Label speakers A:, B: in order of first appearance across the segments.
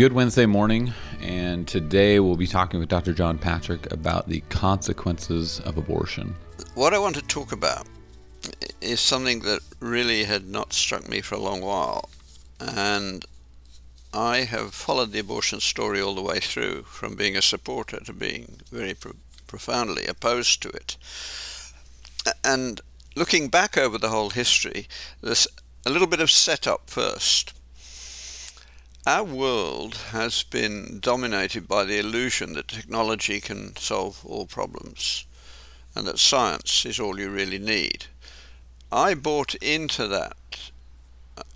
A: Good Wednesday morning, and today we'll be talking with Dr. John Patrick about the consequences of abortion.
B: What I want to talk about is something that really had not struck me for a long while, and I have followed the abortion story all the way through, from being a supporter to being very pro- profoundly opposed to it. And looking back over the whole history, there's a little bit of setup first our world has been dominated by the illusion that technology can solve all problems and that science is all you really need. I bought into that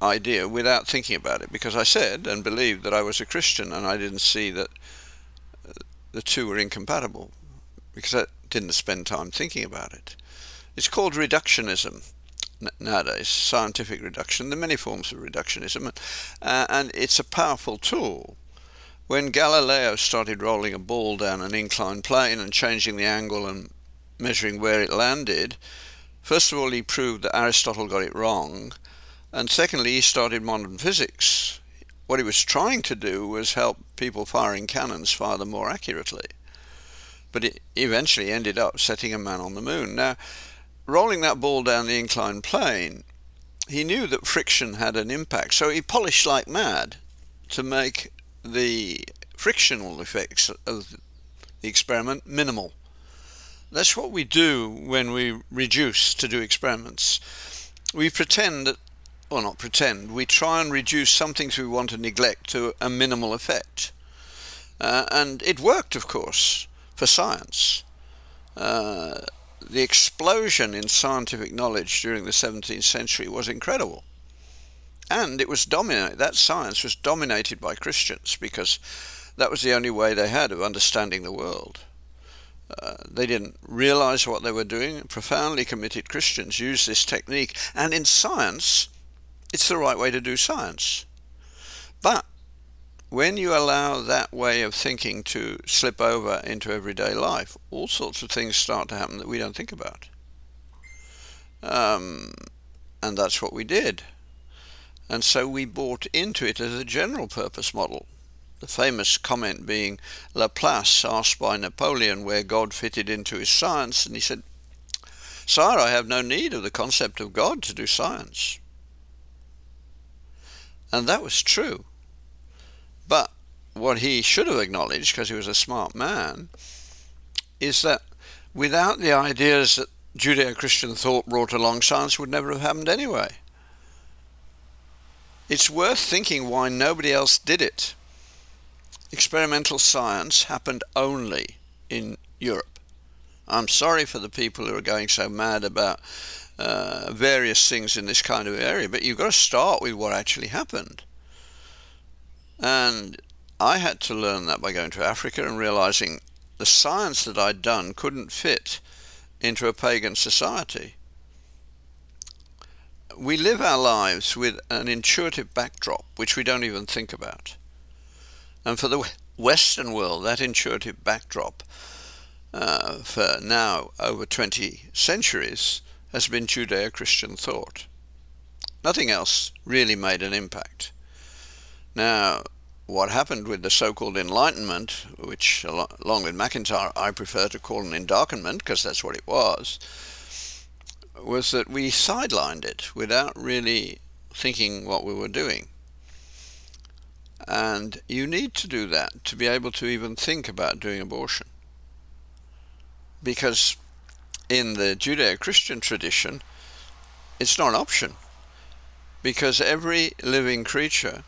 B: idea without thinking about it because I said and believed that I was a Christian and I didn't see that uh, the two were incompatible because I didn't spend time thinking about it. It's called reductionism nowadays, scientific reduction, the many forms of reductionism, uh, and it's a powerful tool. When Galileo started rolling a ball down an inclined plane and changing the angle and measuring where it landed, first of all, he proved that Aristotle got it wrong, and secondly, he started modern physics. What he was trying to do was help people firing cannons fire them more accurately. But it eventually ended up setting a man on the moon. Now, rolling that ball down the inclined plane, he knew that friction had an impact, so he polished like mad to make the frictional effects of the experiment minimal. That's what we do when we reduce to do experiments. We pretend that, or not pretend, we try and reduce some things we want to neglect to a minimal effect. Uh, and it worked, of course, for science. Uh, the explosion in scientific knowledge during the 17th century was incredible. And it was dominated, that science was dominated by Christians because that was the only way they had of understanding the world. Uh, they didn't realize what they were doing. Profoundly committed Christians used this technique, and in science, it's the right way to do science. But when you allow that way of thinking to slip over into everyday life, all sorts of things start to happen that we don't think about. Um, and that's what we did. And so we bought into it as a general purpose model. The famous comment being Laplace asked by Napoleon where God fitted into his science, and he said, Sire, I have no need of the concept of God to do science. And that was true. What he should have acknowledged, because he was a smart man, is that without the ideas that Judeo Christian thought brought along, science would never have happened anyway. It's worth thinking why nobody else did it. Experimental science happened only in Europe. I'm sorry for the people who are going so mad about uh, various things in this kind of area, but you've got to start with what actually happened. And I had to learn that by going to Africa and realizing the science that I'd done couldn't fit into a pagan society. We live our lives with an intuitive backdrop which we don't even think about. And for the Western world, that intuitive backdrop uh, for now over 20 centuries has been Judeo Christian thought. Nothing else really made an impact. Now, what happened with the so-called Enlightenment, which along with MacIntyre I prefer to call an endarkenment because that's what it was, was that we sidelined it without really thinking what we were doing. And you need to do that to be able to even think about doing abortion. Because in the Judeo Christian tradition, it's not an option. Because every living creature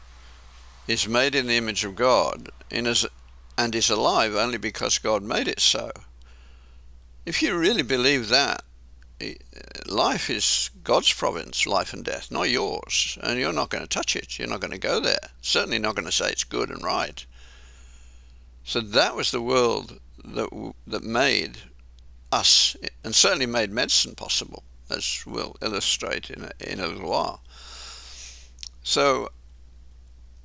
B: is made in the image of God and is alive only because God made it so. If you really believe that, life is God's province, life and death, not yours, and you're not going to touch it. You're not going to go there. Certainly not going to say it's good and right. So that was the world that that made us, and certainly made medicine possible, as we'll illustrate in a, in a little while. So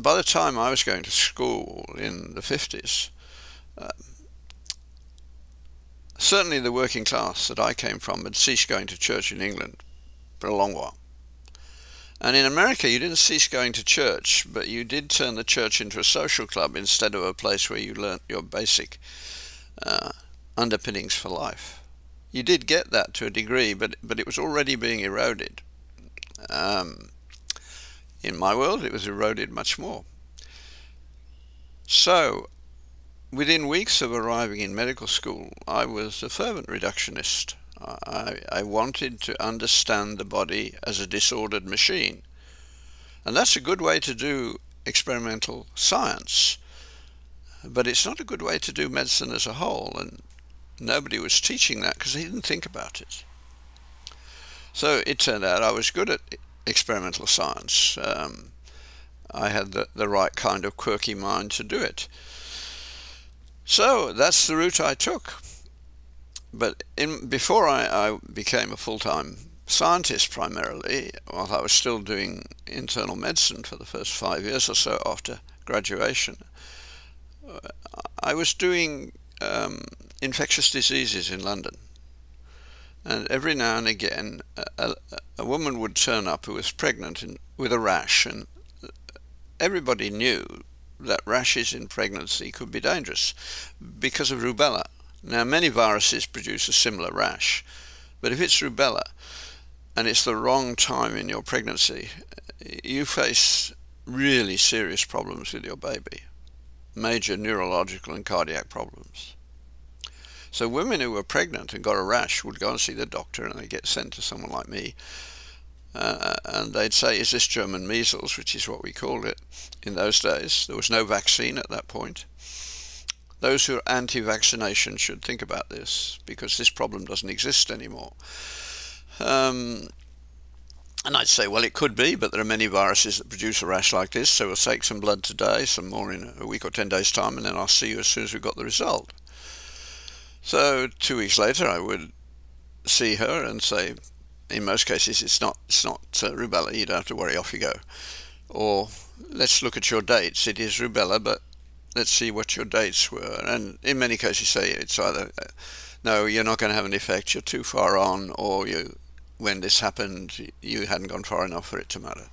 B: by the time I was going to school in the 50s, uh, certainly the working class that I came from had ceased going to church in England for a long while. And in America, you didn't cease going to church, but you did turn the church into a social club instead of a place where you learnt your basic uh, underpinnings for life. You did get that to a degree, but but it was already being eroded. Um, in my world, it was eroded much more. So, within weeks of arriving in medical school, I was a fervent reductionist. I, I wanted to understand the body as a disordered machine. And that's a good way to do experimental science. But it's not a good way to do medicine as a whole. And nobody was teaching that because they didn't think about it. So it turned out I was good at experimental science. Um, I had the, the right kind of quirky mind to do it. So that's the route I took but in, before I, I became a full-time scientist primarily, while I was still doing internal medicine for the first five years or so after graduation, uh, I was doing um, infectious diseases in London. And every now and again, a, a woman would turn up who was pregnant and, with a rash, and everybody knew that rashes in pregnancy could be dangerous because of rubella. Now, many viruses produce a similar rash, but if it's rubella and it's the wrong time in your pregnancy, you face really serious problems with your baby, major neurological and cardiac problems. So women who were pregnant and got a rash would go and see the doctor and they'd get sent to someone like me. Uh, and they'd say, is this German measles, which is what we called it in those days. There was no vaccine at that point those who are anti-vaccination should think about this because this problem doesn't exist anymore. Um, and I'd say, well, it could be, but there are many viruses that produce a rash like this, so we'll take some blood today, some more in a week or 10 days' time, and then I'll see you as soon as we've got the result. So two weeks later, I would see her and say, in most cases, it's not, it's not uh, rubella, you don't have to worry, off you go. Or let's look at your dates. It is rubella, but let's see what your dates were. And in many cases, say it's either uh, no, you're not going to have an effect, you're too far on, or you, when this happened, you hadn't gone far enough for it to matter.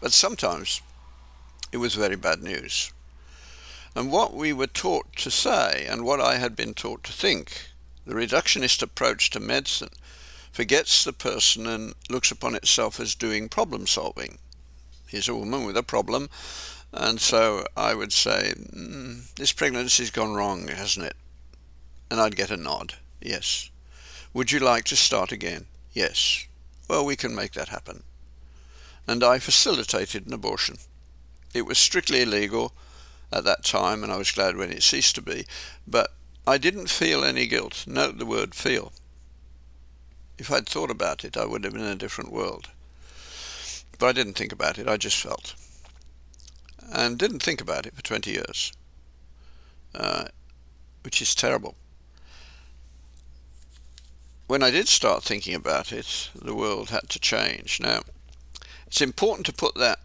B: But sometimes it was very bad news. And what we were taught to say, and what I had been taught to think, the reductionist approach to medicine forgets the person and looks upon itself as doing problem solving. Here's a woman with a problem and so I would say, mm, this pregnancy's gone wrong, hasn't it? And I'd get a nod, yes. Would you like to start again? Yes. Well, we can make that happen. And I facilitated an abortion. It was strictly illegal at that time, and I was glad when it ceased to be, but I didn't feel any guilt. Note the word feel. If I'd thought about it, I would have been in a different world. But I didn't think about it, I just felt and didn't think about it for 20 years, uh, which is terrible. When I did start thinking about it, the world had to change. Now, it's important to put that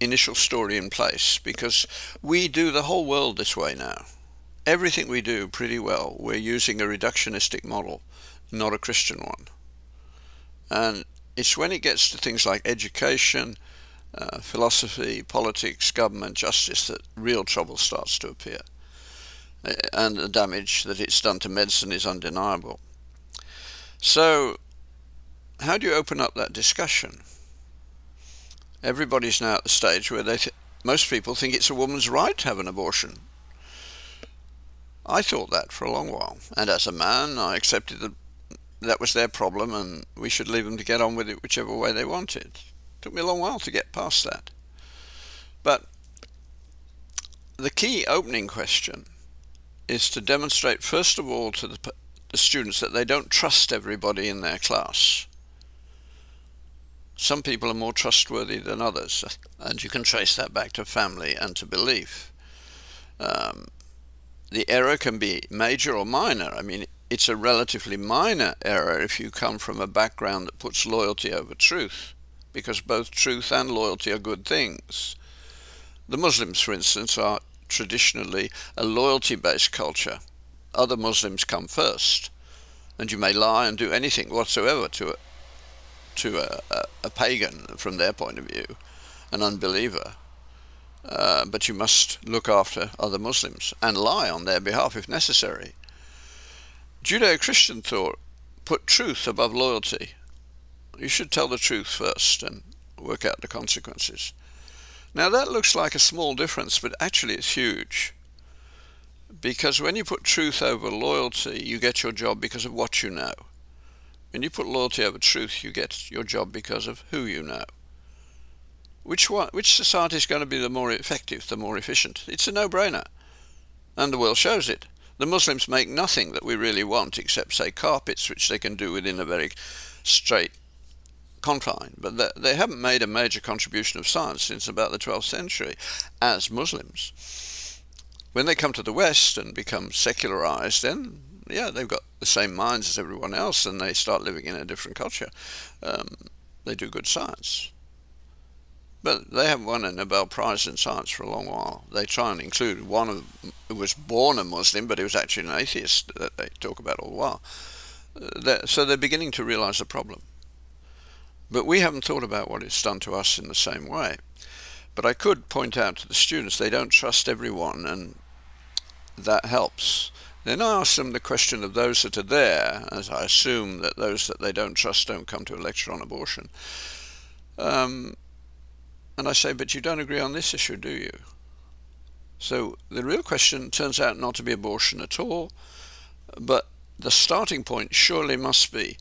B: initial story in place because we do the whole world this way now. Everything we do pretty well, we're using a reductionistic model, not a Christian one. And it's when it gets to things like education, uh, philosophy, politics, government, justice that real trouble starts to appear. Uh, and the damage that it's done to medicine is undeniable. So, how do you open up that discussion? Everybody's now at the stage where they th- most people think it's a woman's right to have an abortion. I thought that for a long while, and as a man, I accepted that that was their problem, and we should leave them to get on with it whichever way they wanted. It Took me a long while to get past that. But the key opening question is to demonstrate, first of all, to the, the students that they don't trust everybody in their class. Some people are more trustworthy than others, and you can trace that back to family and to belief. Um, the error can be major or minor. I mean, it's a relatively minor error if you come from a background that puts loyalty over truth because both truth and loyalty are good things. The Muslims, for instance, are traditionally a loyalty based culture. Other Muslims come first, and you may lie and do anything whatsoever to to a, a, a pagan from their point of view, an unbeliever. Uh, but you must look after other Muslims and lie on their behalf if necessary. Judeo Christian thought put truth above loyalty. You should tell the truth first and work out the consequences. Now that looks like a small difference, but actually it's huge. Because when you put truth over loyalty, you get your job because of what you know. When you put loyalty over truth, you get your job because of who you know. Which one, which society is going to be the more effective, the more efficient? It's a no-brainer. And the world shows it. The Muslims make nothing that we really want except, say, carpets, which they can do within a very straight confine. But they haven't made a major contribution of science since about the 12th century as Muslims. When they come to the West and become secularized, then yeah, they've got the same minds as everyone else, and they start living in a different culture. Um, they do good science, but they haven't won a Nobel Prize in science for a long while. They try and include one of who was born a Muslim, but he was actually an atheist that they talk about all the while. Uh, so they're beginning to realize the problem. But we haven't thought about what it's done to us in the same way. But I could point out to the students they don't trust everyone, and that helps. Then I ask them the question of those that are there, as I assume that those that they don't trust don't come to a lecture on abortion. Um, and I say, but you don't agree on this issue, do you? So the real question turns out not to be abortion at all, but the starting point surely must be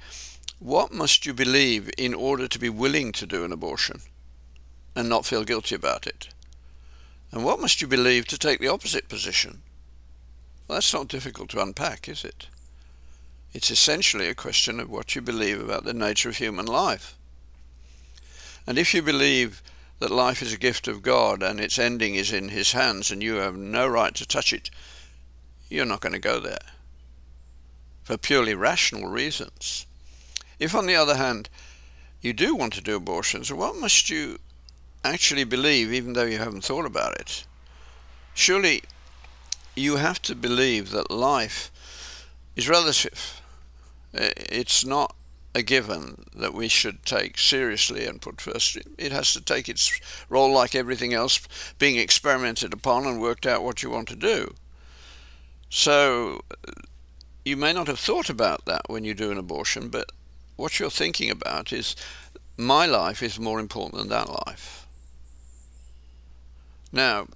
B: what must you believe in order to be willing to do an abortion and not feel guilty about it? And what must you believe to take the opposite position well, that's not difficult to unpack, is it? It's essentially a question of what you believe about the nature of human life. And if you believe that life is a gift of God and its ending is in His hands and you have no right to touch it, you're not going to go there for purely rational reasons. If, on the other hand, you do want to do abortions, what must you actually believe, even though you haven't thought about it? Surely you have to believe that life is relative. It's not a given that we should take seriously and put first. It has to take its role like everything else, being experimented upon and worked out what you want to do. So you may not have thought about that when you do an abortion, but what you're thinking about is my life is more important than that life. Now,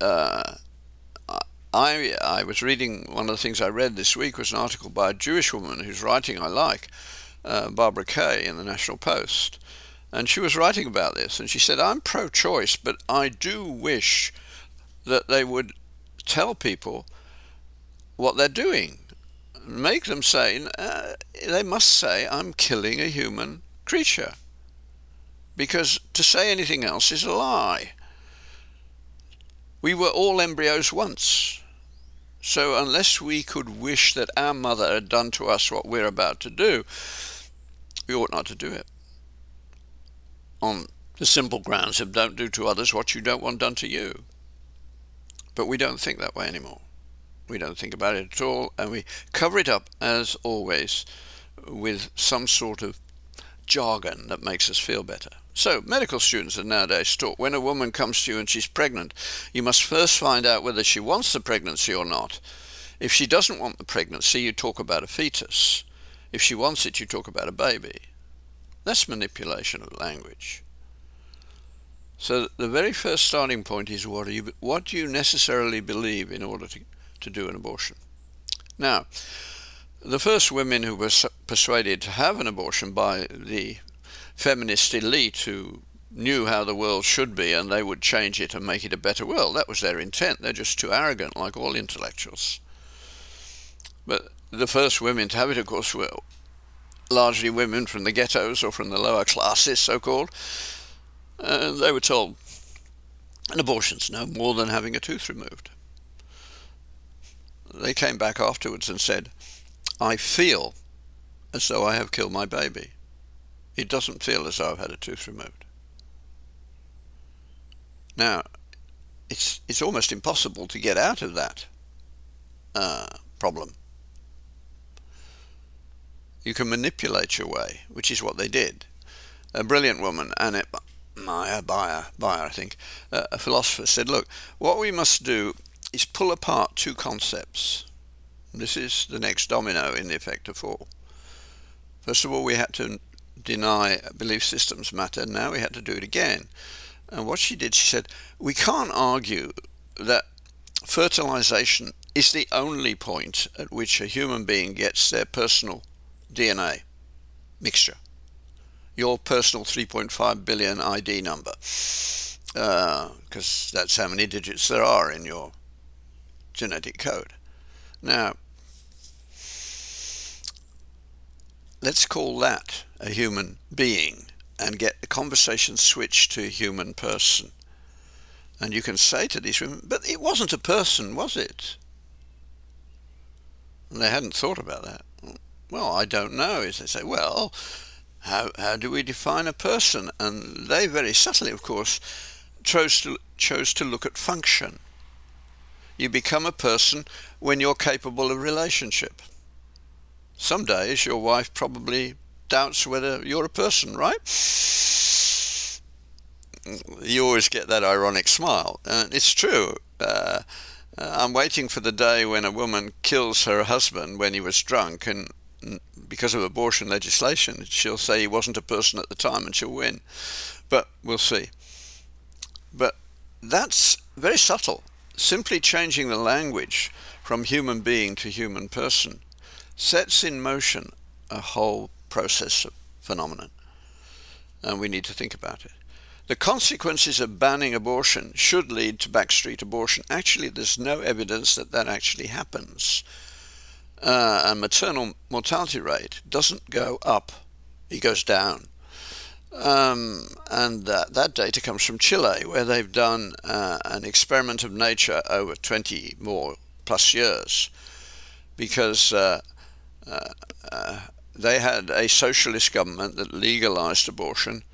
B: uh, I, I was reading, one of the things I read this week was an article by a Jewish woman whose writing I like, uh, Barbara Kay in the National Post. And she was writing about this, and she said, I'm pro choice, but I do wish that they would tell people what they're doing. Make them say, uh, they must say, I'm killing a human creature. Because to say anything else is a lie. We were all embryos once. So unless we could wish that our mother had done to us what we're about to do, we ought not to do it. On the simple grounds of don't do to others what you don't want done to you. But we don't think that way anymore. We don't think about it at all, and we cover it up, as always, with some sort of jargon that makes us feel better. So, medical students are nowadays taught when a woman comes to you and she's pregnant, you must first find out whether she wants the pregnancy or not. If she doesn't want the pregnancy, you talk about a fetus. If she wants it, you talk about a baby. That's manipulation of language. So the very first starting point is what you, what do you necessarily believe in order to, to do an abortion? Now, the first women who were persuaded to have an abortion by the feminist elite who knew how the world should be and they would change it and make it a better world. That was their intent. They're just too arrogant, like all intellectuals. But the first women to have it, of course, were largely women from the ghettos or from the lower classes, so called. And they were told an abortion's no more than having a tooth removed. They came back afterwards and said, I feel as though I have killed my baby. It doesn't feel as though I've had a tooth removed. Now, it's it's almost impossible to get out of that uh, problem. You can manipulate your way, which is what they did. A brilliant woman, Annette Meyer, Baier, Baier, I think, uh, a philosopher, said, look, what we must do is pull apart two concepts. This is the next domino in the effect of fall. First of all, we had to deny belief systems matter. Now we had to do it again. And what she did, she said, we can't argue that fertilization is the only point at which a human being gets their personal DNA mixture, your personal 3.5 billion ID number, because uh, that's how many digits there are in your genetic code. Now, let's call that a human being and get the conversation switched to a human person. And you can say to these women, but it wasn't a person, was it? And they hadn't thought about that. Well, I don't know. As they say, well, how, how do we define a person? And they very subtly, of course, chose to, chose to look at function. You become a person when you're capable of relationship. Some days your wife probably doubts whether you're a person, right? You always get that ironic smile. And it's true. Uh, uh, I'm waiting for the day when a woman kills her husband when he was drunk, and because of abortion legislation, she'll say he wasn't a person at the time and she'll win. But we'll see. But that's very subtle. Simply changing the language from human being to human person sets in motion a whole process of phenomenon. And we need to think about it. The consequences of banning abortion should lead to backstreet abortion. Actually, there's no evidence that that actually happens. Uh, and maternal mortality rate doesn't go up, it goes down. Um, and that, that data comes from Chile, where they've done uh, an experiment of nature over 20 more plus years, because uh, they had a socialist government that legalized abortion.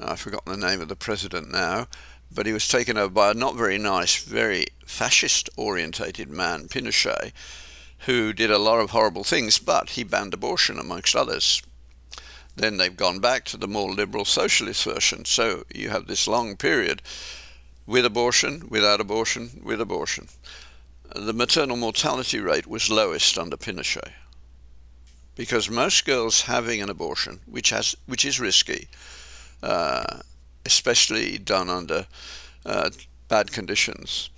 B: I've forgotten the name of the president now, but he was taken over by a not very nice, very fascist orientated man, Pinochet, who did a lot of horrible things, but he banned abortion amongst others. Then they've gone back to the more liberal socialist version. So you have this long period with abortion, without abortion, with abortion. The maternal mortality rate was lowest under Pinochet because most girls having an abortion, which has which is risky, uh, especially done under uh, bad conditions,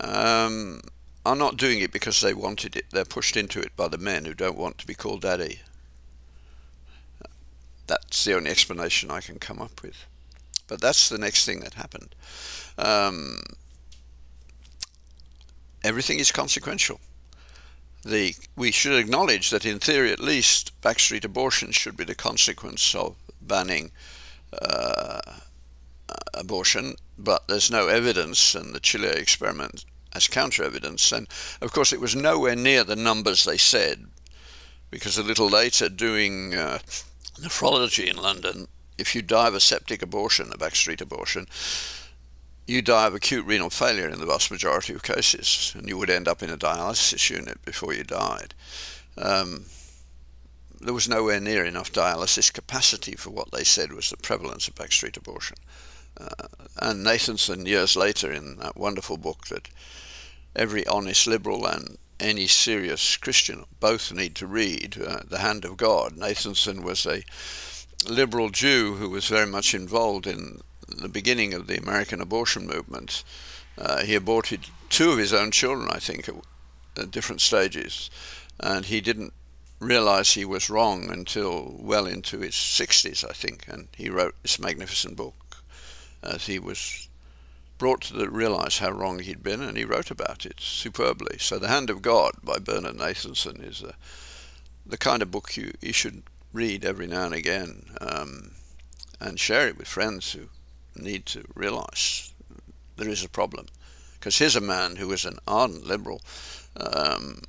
B: um, are not doing it because they wanted it. They're pushed into it by the men who don't want to be called daddy. That's the only explanation I can come up with. But that's the next thing that happened. Um, everything is consequential the we should acknowledge that in theory at least backstreet abortion should be the consequence of banning uh, abortion, but there's no evidence, and the Chile experiment as counter evidence. And of course, it was nowhere near the numbers they said, because a little later, doing uh, nephrology in London, if you die of a septic abortion, a backstreet abortion, you die of acute renal failure in the vast majority of cases, and you would end up in a dialysis unit before you died. Um, there was nowhere near enough dialysis capacity for what they said was the prevalence of backstreet abortion. Uh, and Nathanson, years later, in that wonderful book that every honest liberal and any serious Christian both need to read, uh, The Hand of God. Nathanson was a liberal Jew who was very much involved in the beginning of the American abortion movement. Uh, he aborted two of his own children, I think, at, at different stages, and he didn't realize he was wrong until well into his 60s, I think, and he wrote this magnificent book as he was brought to realize how wrong he'd been, and he wrote about it superbly. So, The Hand of God by Bernard Nathanson is a, the kind of book you, you should read every now and again um, and share it with friends who need to realize there is a problem. Because here's a man who was an ardent liberal, um,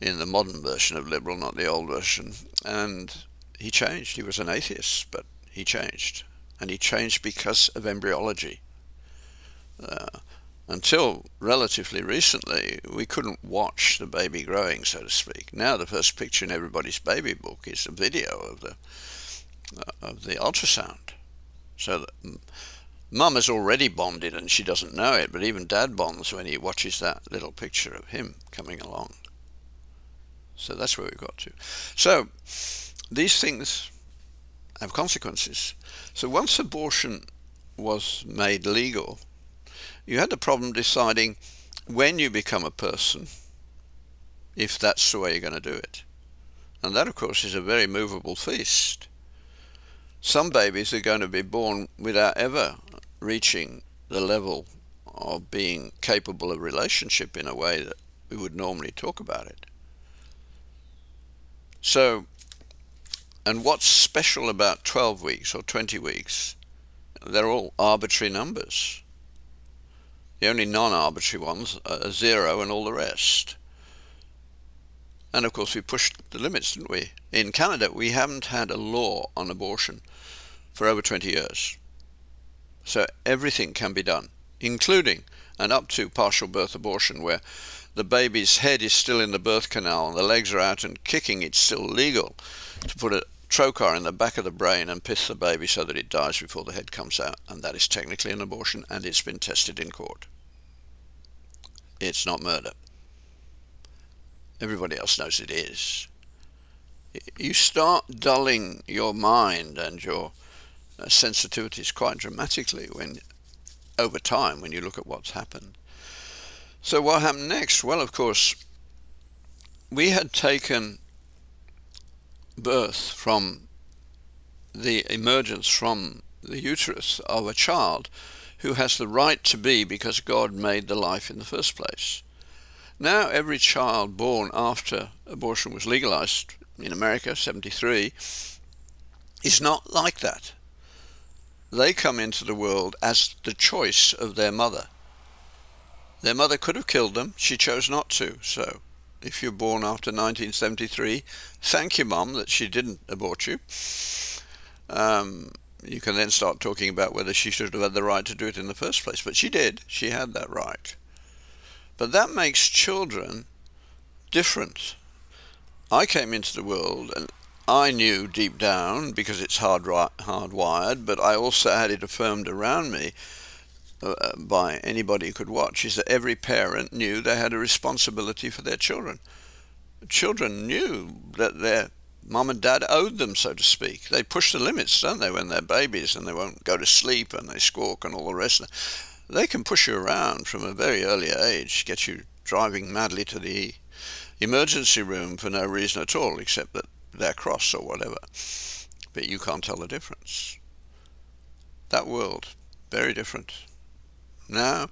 B: in the modern version of liberal, not the old version, and he changed. He was an atheist, but he changed. And he changed because of embryology. Uh, until relatively recently, we couldn't watch the baby growing, so to speak. Now, the first picture in everybody's baby book is a video of the uh, of the ultrasound. So that mum has already bonded and she doesn't know it, but even dad bonds when he watches that little picture of him coming along. So that's where we got to. So these things have consequences. So once abortion was made legal, you had the problem deciding when you become a person, if that's the way you're going to do it. And that, of course, is a very movable feast. Some babies are going to be born without ever reaching the level of being capable of relationship in a way that we would normally talk about it. So, and what's special about 12 weeks or 20 weeks? They're all arbitrary numbers. The only non-arbitrary ones are zero and all the rest. And of course we pushed the limits, didn't we? In Canada we haven't had a law on abortion for over 20 years. So everything can be done, including and up to partial birth abortion where the baby's head is still in the birth canal and the legs are out and kicking, it's still legal to put a trocar in the back of the brain and piss the baby so that it dies before the head comes out. And that is technically an abortion and it's been tested in court. It's not murder. Everybody else knows it is. You start dulling your mind and your sensitivities quite dramatically when, over time, when you look at what's happened. So what happened next? Well, of course, we had taken birth from the emergence from the uterus of a child who has the right to be because God made the life in the first place. Now, every child born after abortion was legalized in America, 73, is not like that. They come into the world as the choice of their mother. Their mother could have killed them, she chose not to. So, if you're born after 1973, thank you, mum, that she didn't abort you. Um, you can then start talking about whether she should have had the right to do it in the first place. But she did. She had that right. But that makes children different. I came into the world and I knew deep down, because it's hard hardwired, but I also had it affirmed around me uh, by anybody who could watch, is that every parent knew they had a responsibility for their children. Children knew that their mum and dad owed them, so to speak. They push the limits, don't they, when they're babies and they won't go to sleep and they squawk and all the rest. They can push you around from a very early age, get you driving madly to the emergency room for no reason at all, except that they're cross or whatever. But you can't tell the difference. That world, very different. Now,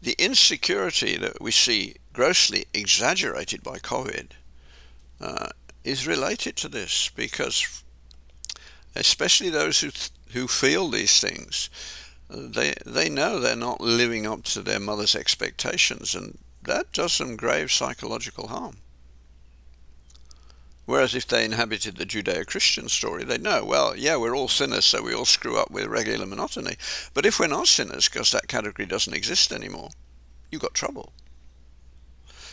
B: the insecurity that we see grossly exaggerated by COVID uh, is related to this because especially those who who feel these things they they know they're not living up to their mother's expectations and that does some grave psychological harm whereas if they inhabited the judeo-christian story they'd know well yeah we're all sinners so we all screw up with regular monotony but if we're not sinners because that category doesn't exist anymore you've got trouble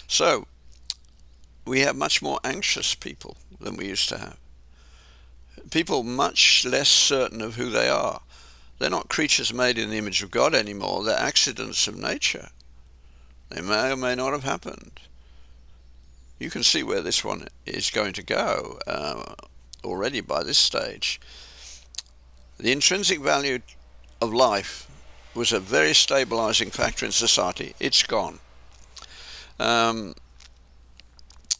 B: so we have much more anxious people than we used to have. People much less certain of who they are. They're not creatures made in the image of God anymore, they're accidents of nature. They may or may not have happened. You can see where this one is going to go uh, already by this stage. The intrinsic value of life was a very stabilizing factor in society. It's gone. Um,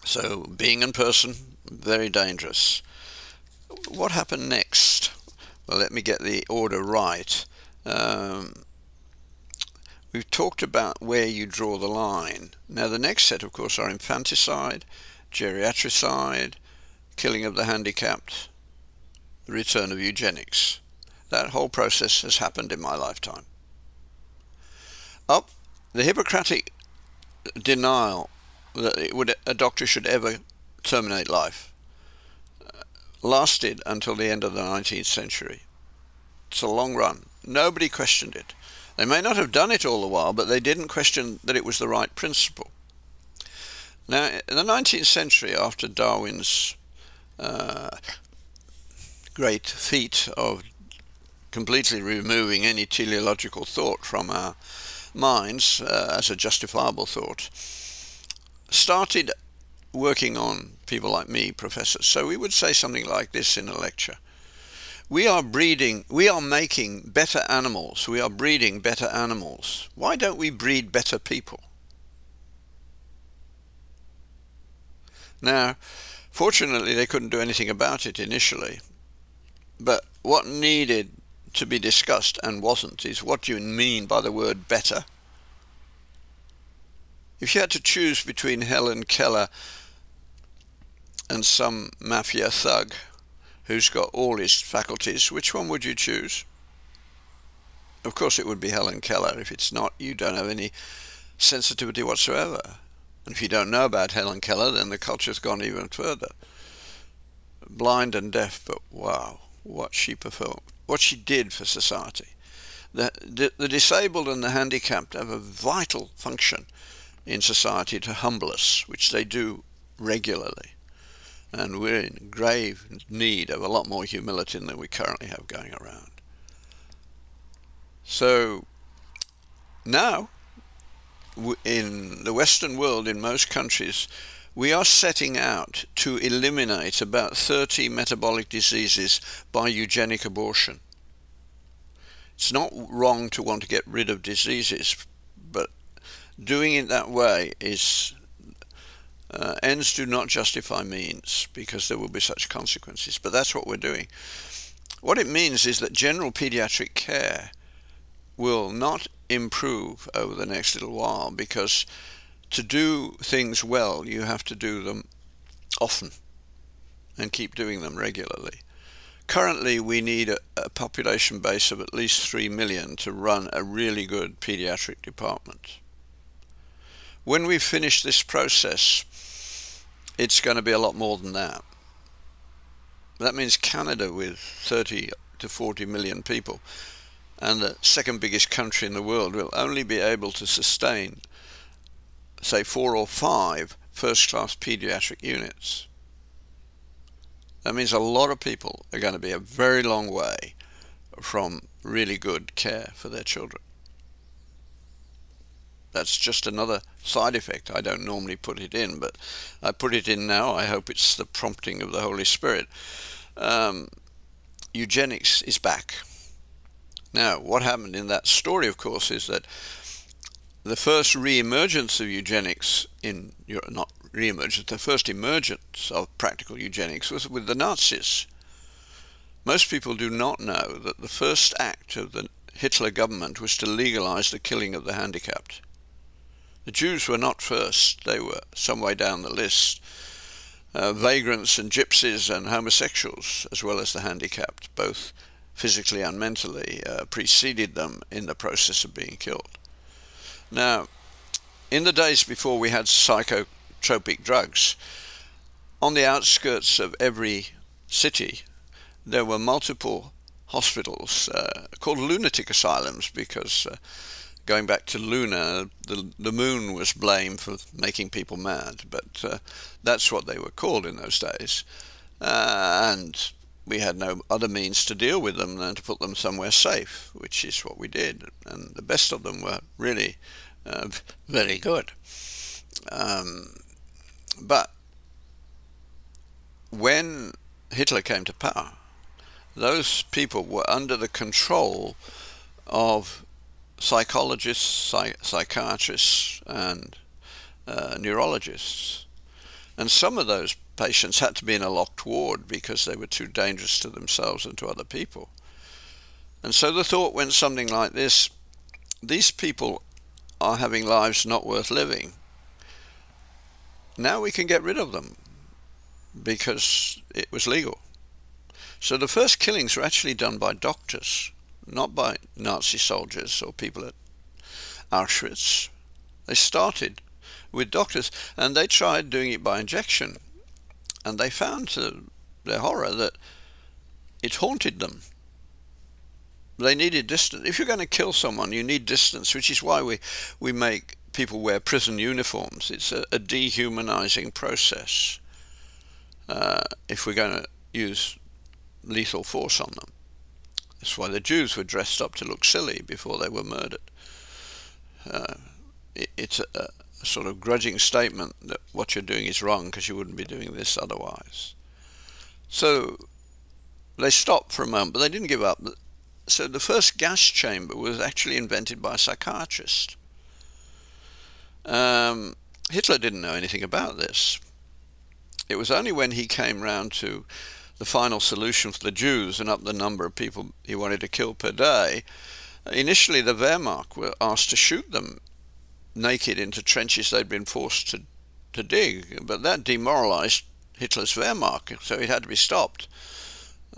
B: so being in person, very dangerous. What happened next? Well, let me get the order right. Um, we've talked about where you draw the line. Now, the next set, of course, are infanticide, geriatricide, killing of the handicapped, the return of eugenics. That whole process has happened in my lifetime. Up the Hippocratic denial that would, a doctor should ever terminate life uh, lasted until the end of the 19th century. It's a long run. Nobody questioned it. They may not have done it all the while, but they didn't question that it was the right principle. Now, in the 19th century, after Darwin's uh, great feat of completely removing any teleological thought from our minds uh, as a justifiable thought, started working on people like me, professors. So we would say something like this in a lecture. We are breeding, we are making better animals, we are breeding better animals. Why don't we breed better people? Now, fortunately, they couldn't do anything about it initially. But what needed to be discussed and wasn't is what you mean by the word better? If you had to choose between Helen Keller and some mafia thug who's got all his faculties, which one would you choose? Of course, it would be Helen Keller. If it's not, you don't have any sensitivity whatsoever. And if you don't know about Helen Keller, then the culture's gone even further. Blind and deaf, but wow, what she performed, what she did for society. The, the, the disabled and the handicapped have a vital function in society to humble us, which they do regularly. And we're in grave need of a lot more humility than we currently have going around. So now, in the Western world, in most countries, we are setting out to eliminate about 30 metabolic diseases by eugenic abortion. It's not wrong to want to get rid of diseases, but doing it that way is uh, ends do not justify means because there will be such consequences. But that's what we're doing. What it means is that general pediatric care will not improve over the next little while because to do things well, you have to do them often and keep doing them regularly. Currently, we need a, a, population base of at least 3 million to run a really good pediatric department. When we finish this process, it's going to be a lot more than that. That means Canada with 30 to 40 million people and the second biggest country in the world will only be able to sustain, say, four or five first class pediatric units. That means a lot of people are going to be a very long way from really good care for their children. That's just another side effect. I don't normally put it in, but I put it in now. I hope it's the prompting of the Holy Spirit. Um, eugenics is back. Now, what happened in that story, of course, is that the first re-emergence of eugenics in not re-emergence, the first emergence of practical eugenics was with the Nazis. Most people do not know that the first act of the Hitler government was to legalize the killing of the handicapped. The Jews were not first, they were some way down the list. Uh, vagrants and gypsies and homosexuals, as well as the handicapped, both physically and mentally, uh, preceded them in the process of being killed. Now, in the days before we had psychotropic drugs, on the outskirts of every city, there were multiple hospitals uh, called lunatic asylums because uh, going back to Luna, the, the moon was blamed for making people mad, but uh, that's what they were called in those days. Uh, and we had no other means to deal with them than to put them somewhere safe, which is what we did. And the best of them were really uh, very good. Um, but when Hitler came to power, those people were under the control of psychologists, psych- psychiatrists, and uh, neurologists. And some of those patients had to be in a locked ward because they were too dangerous to themselves and to other people. And so the thought went something like this these people are having lives not worth living. Now we can get rid of them because it was legal. So the first killings were actually done by doctors, not by Nazi soldiers or people at Auschwitz. They started with doctors and they tried doing it by injection and they found to their horror that it haunted them. They needed distance. If you're going to kill someone, you need distance, which is why we, we make people wear prison uniforms. It's a, a dehumanizing process uh, if we're going to use lethal force on them. That's why the Jews were dressed up to look silly before they were murdered. Uh, it, it's a, a, sort of grudging statement that what you're doing is wrong because you wouldn't be doing this otherwise. So they stopped for a moment, but they didn't give up. So the first gas chamber was actually invented by a psychiatrist. Um, Hitler didn't know anything about this. It was only when he came round to the final solution for the Jews and up the number of people he wanted to kill per day. Initially, the Wehrmacht were asked to shoot them naked into trenches they'd been forced to, to dig, but that demoralized Hitler's Wehrmacht, so it had to be stopped.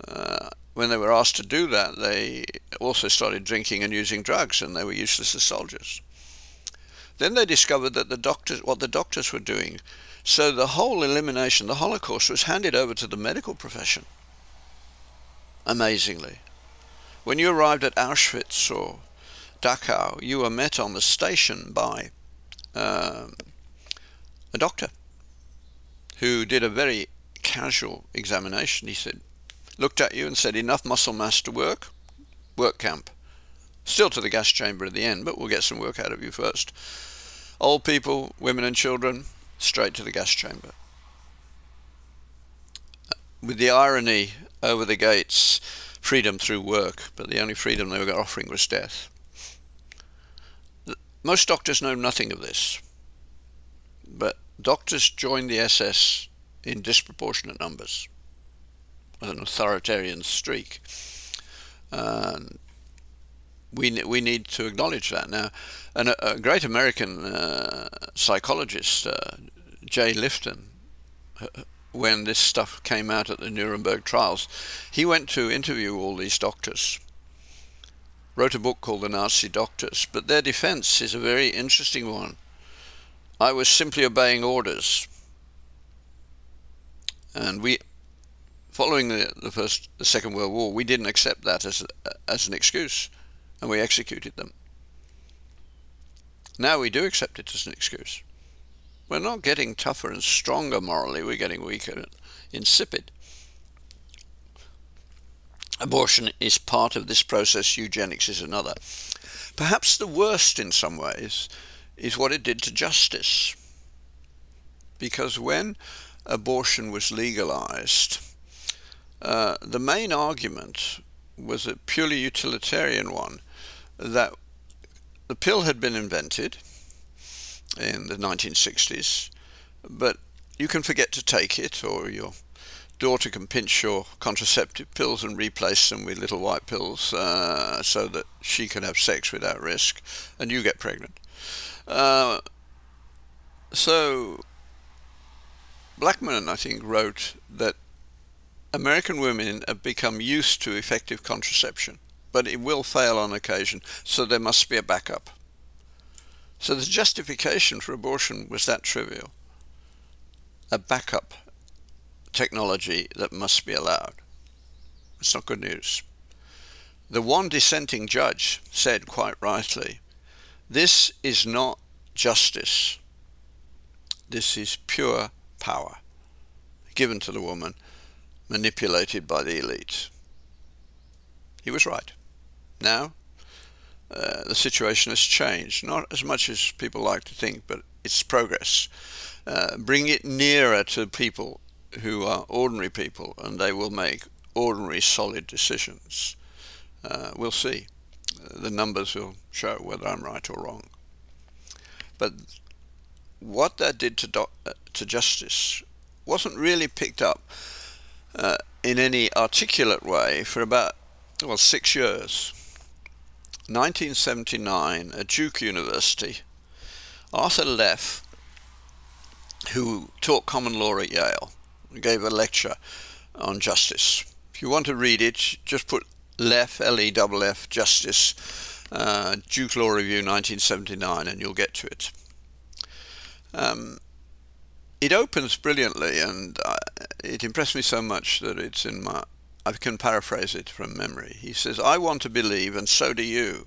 B: Uh, when they were asked to do that, they also started drinking and using drugs, and they were useless as soldiers. Then they discovered that the doctors, what the doctors were doing so the whole elimination, the Holocaust, was handed over to the medical profession. Amazingly. When you arrived at Auschwitz or Dachau, you were met on the station by um, a doctor who did a very casual examination. He said, looked at you and said, enough muscle mass to work, work camp. Still to the gas chamber at the end, but we'll get some work out of you first. Old people, women and children, straight to the gas chamber. With the irony over the gates, freedom through work, but the only freedom they were offering was death. Most doctors know nothing of this, but doctors joined the SS in disproportionate numbers with an authoritarian streak. And we, we need to acknowledge that. Now, and a, a great American uh, psychologist, uh, Jay Lifton, uh, when this stuff came out at the Nuremberg trials, he went to interview all these doctors. Wrote a book called The Nazi Doctors, but their defense is a very interesting one. I was simply obeying orders. And we, following the, the first, the Second World War, we didn't accept that as, as an excuse, and we executed them. Now we do accept it as an excuse. We're not getting tougher and stronger morally, we're getting weaker and insipid. Abortion is part of this process, eugenics is another. Perhaps the worst in some ways is what it did to justice. Because when abortion was legalized, uh, the main argument was a purely utilitarian one that the pill had been invented in the 1960s, but you can forget to take it, or your daughter can pinch your contraceptive pills and replace them with little white pills uh, so that she can have sex without risk, and you get pregnant. Uh, so, Blackmun, I think, wrote that American women have become used to effective contraception, but it will fail on occasion, so there must be a backup. So the justification for abortion was that trivial. A backup technology that must be allowed. It's not good news. The one dissenting judge said quite rightly, this is not justice. This is pure power given to the woman, manipulated by the elite. He was right. Now, uh, the situation has changed. Not as much as people like to think, but it's progress. Uh, bring it nearer to people who are ordinary people, and they will make ordinary, solid decisions. Uh, we'll see. The numbers will show whether I'm right or wrong. But what that did to, do- uh, to justice wasn't really picked up uh, in any articulate way for about well six years 1979 at Duke University, Arthur Leff, who taught common law at Yale, gave a lecture on justice. If you want to read it, just put Leff, L-E-F-F, Justice, uh, Duke Law Review 1979, and you'll get to it. Um, it opens brilliantly, and uh, it impressed me so much that it's in my I can paraphrase it from memory. He says, I want to believe, and so do you,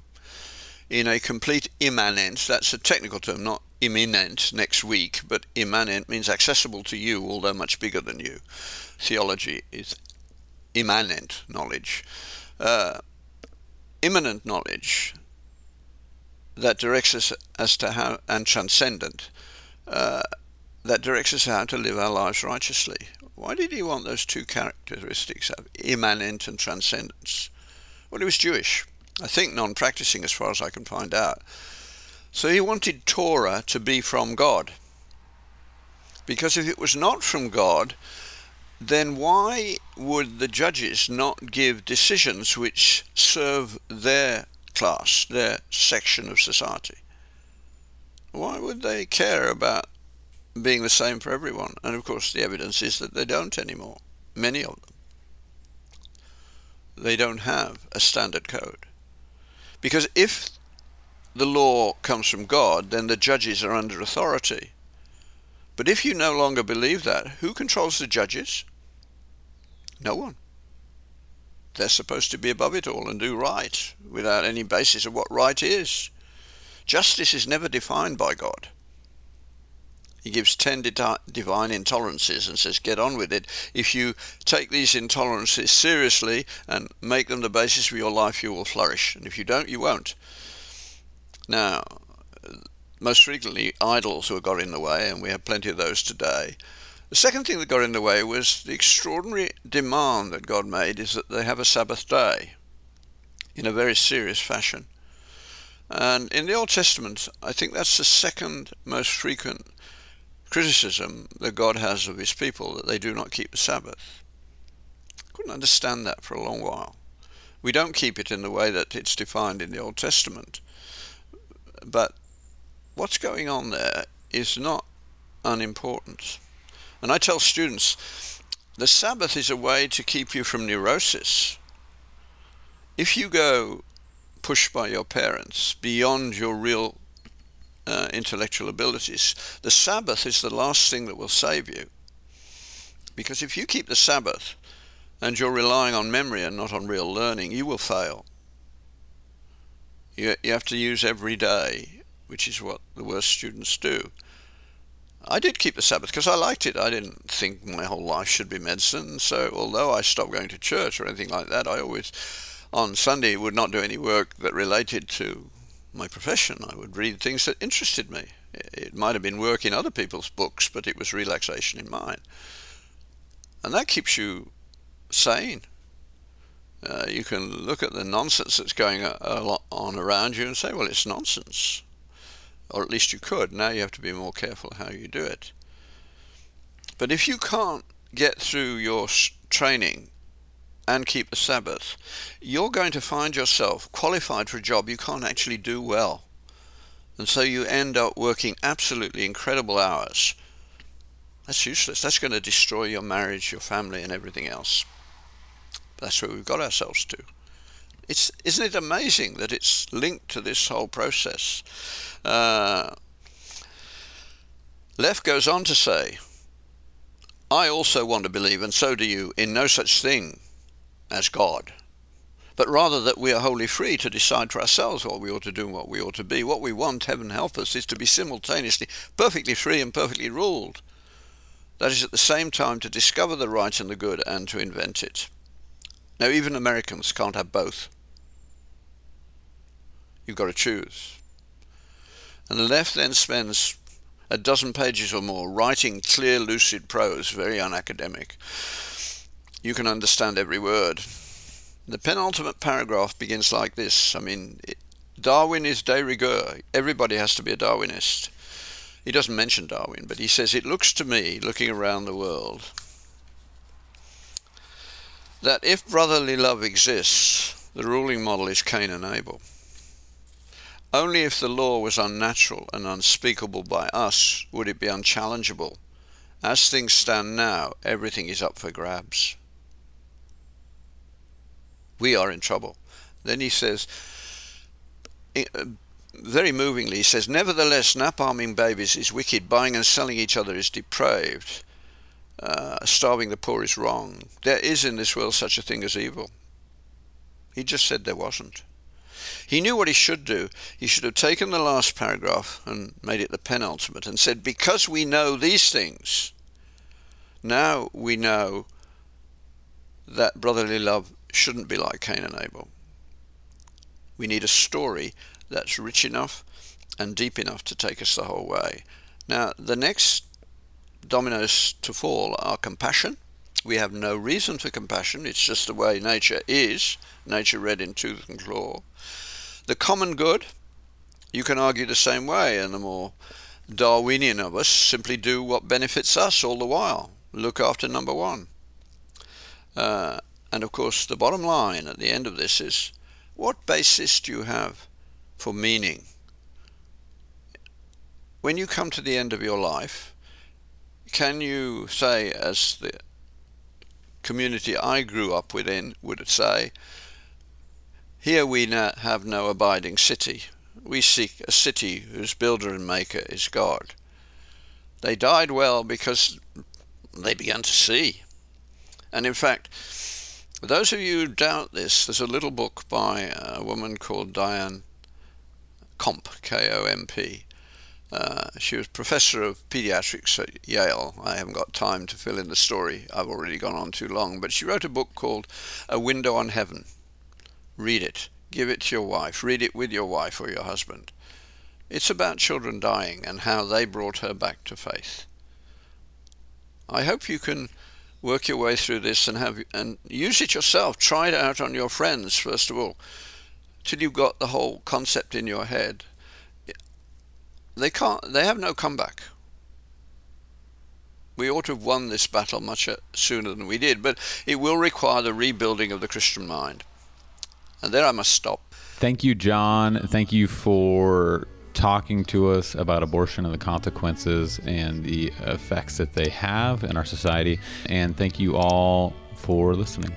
B: in a complete immanence. That's a technical term, not imminent next week, but immanent means accessible to you, although much bigger than you. Theology is immanent knowledge. Uh, immanent knowledge that directs us as to how, and transcendent, uh, that directs us how to live our lives righteously. Why did he want those two characteristics of immanent and transcendence? Well, he was Jewish. I think non practicing as far as I can find out. So he wanted Torah to be from God. Because if it was not from God, then why would the judges not give decisions which serve their class, their section of society? Why would they care about being the same for everyone? And of course, the evidence is that they don't anymore, many of them. They don't have a standard code. Because if the law comes from God, then the judges are under authority. But if you no longer believe that, who controls the judges? No one. They're supposed to be above it all and do right without any basis of what right is. Justice is never defined by God. He gives 10 divine intolerances and says, get on with it. If you take these intolerances seriously and make them the basis for your life, you will flourish. And if you don't, you won't. Now, most frequently, idols who got in the way, and we have plenty of those today. The second thing that got in the way was the extraordinary demand that God made is that they have a Sabbath day in a very serious fashion. And in the Old Testament, I think that's the second most frequent criticism that God has of his people, that they do not keep the Sabbath. Couldn't understand that for a long while. We don't keep it in the way that it's defined in the Old Testament. But what's going on there is not unimportant. And I tell students the Sabbath is a way to keep you from neurosis. If you go pushed by your parents beyond your real uh, intellectual abilities, the Sabbath is the last thing that will save you. Because if you keep the Sabbath and you're relying on memory and not on real learning, you will fail. You, you have to use every day, which is what the worst students do. I did keep the Sabbath because I liked it. I didn't think my whole life should be medicine. So, although I stopped going to church or anything like that, I always, on Sunday, would not do any work that related to my profession. I would read things that interested me. It might have been work in other people's books, but it was relaxation in mine. And that keeps you sane. Uh, you can look at the nonsense that's going on around you and say, well, it's nonsense. Or at least you could. Now you have to be more careful how you do it. But if you can't get through your training and keep the Sabbath, you're going to find yourself qualified for a job you can't actually do well. And so you end up working absolutely incredible hours. That's useless. That's going to destroy your marriage, your family, and everything else. That's where we've got ourselves to. It's, isn't it amazing that it's linked to this whole process? Uh, Leff goes on to say, I also want to believe, and so do you, in no such thing as God, but rather that we are wholly free to decide for ourselves what we ought to do and what we ought to be. What we want, heaven help us, is to be simultaneously perfectly free and perfectly ruled. That is at the same time to discover the right and the good and to invent it. Now, even Americans can't have both. You've got to choose. And the left then spends a dozen pages or more writing clear, lucid prose, very unacademic. You can understand every word. The penultimate paragraph begins like this. I mean, Darwin is de rigueur. Everybody has to be a Darwinist. He doesn't mention Darwin, but he says, It looks to me, looking around the world, that if brotherly love exists, the ruling model is Cain and Abel. Only if the law was unnatural and unspeakable by us would it be unchallengeable. As things stand now, everything is up for grabs. We are in trouble. Then he says, uh, very movingly, he says, Nevertheless, napalming babies is wicked, buying and selling each other is depraved. uh, starving the poor is wrong. There is in this world such a thing as evil. He just said there wasn't. He knew what he should do. He should have taken the last paragraph and made it the penultimate and said, Because we know these things, now we know that brotherly love shouldn't be like Cain and Abel. We need a story that's rich enough and deep enough to take us the whole way. Now, the next dominoes to fall are compassion. We have no reason for compassion, it's just the way nature is, nature red in tooth and claw. The common good, you can argue the same way, and the more Darwinian of us simply do what benefits us all the while. Look after number one. Uh, and of course, the bottom line at the end of this is what basis do you have for meaning? When you come to the end of your life, can you say, as the community I grew up within would say, here we have no abiding city. We seek a city whose builder and maker is God. They died well because they began to see. And in fact, those of you who doubt this, there's a little book by a woman called Diane Komp, K O M P, uh, she was professor of pediatrics at Yale. I haven't got time to fill in the story. I've already gone on too long. But she wrote a book called A Window on Heaven. Read it. Give it to your wife. Read it with your wife or your husband. It's about children dying and how they brought her back to faith. I hope you can work your way through this and have and use it yourself. Try it out on your friends first of all, till you've got the whole concept in your head they can't. They have no comeback. We ought to have won this battle much uh, sooner than we did, but it will require the rebuilding of the Christian mind. And there I must stop.
A: Thank you, John. Thank you for talking to us about abortion and the consequences and the effects that they have in our society. And thank you all for listening.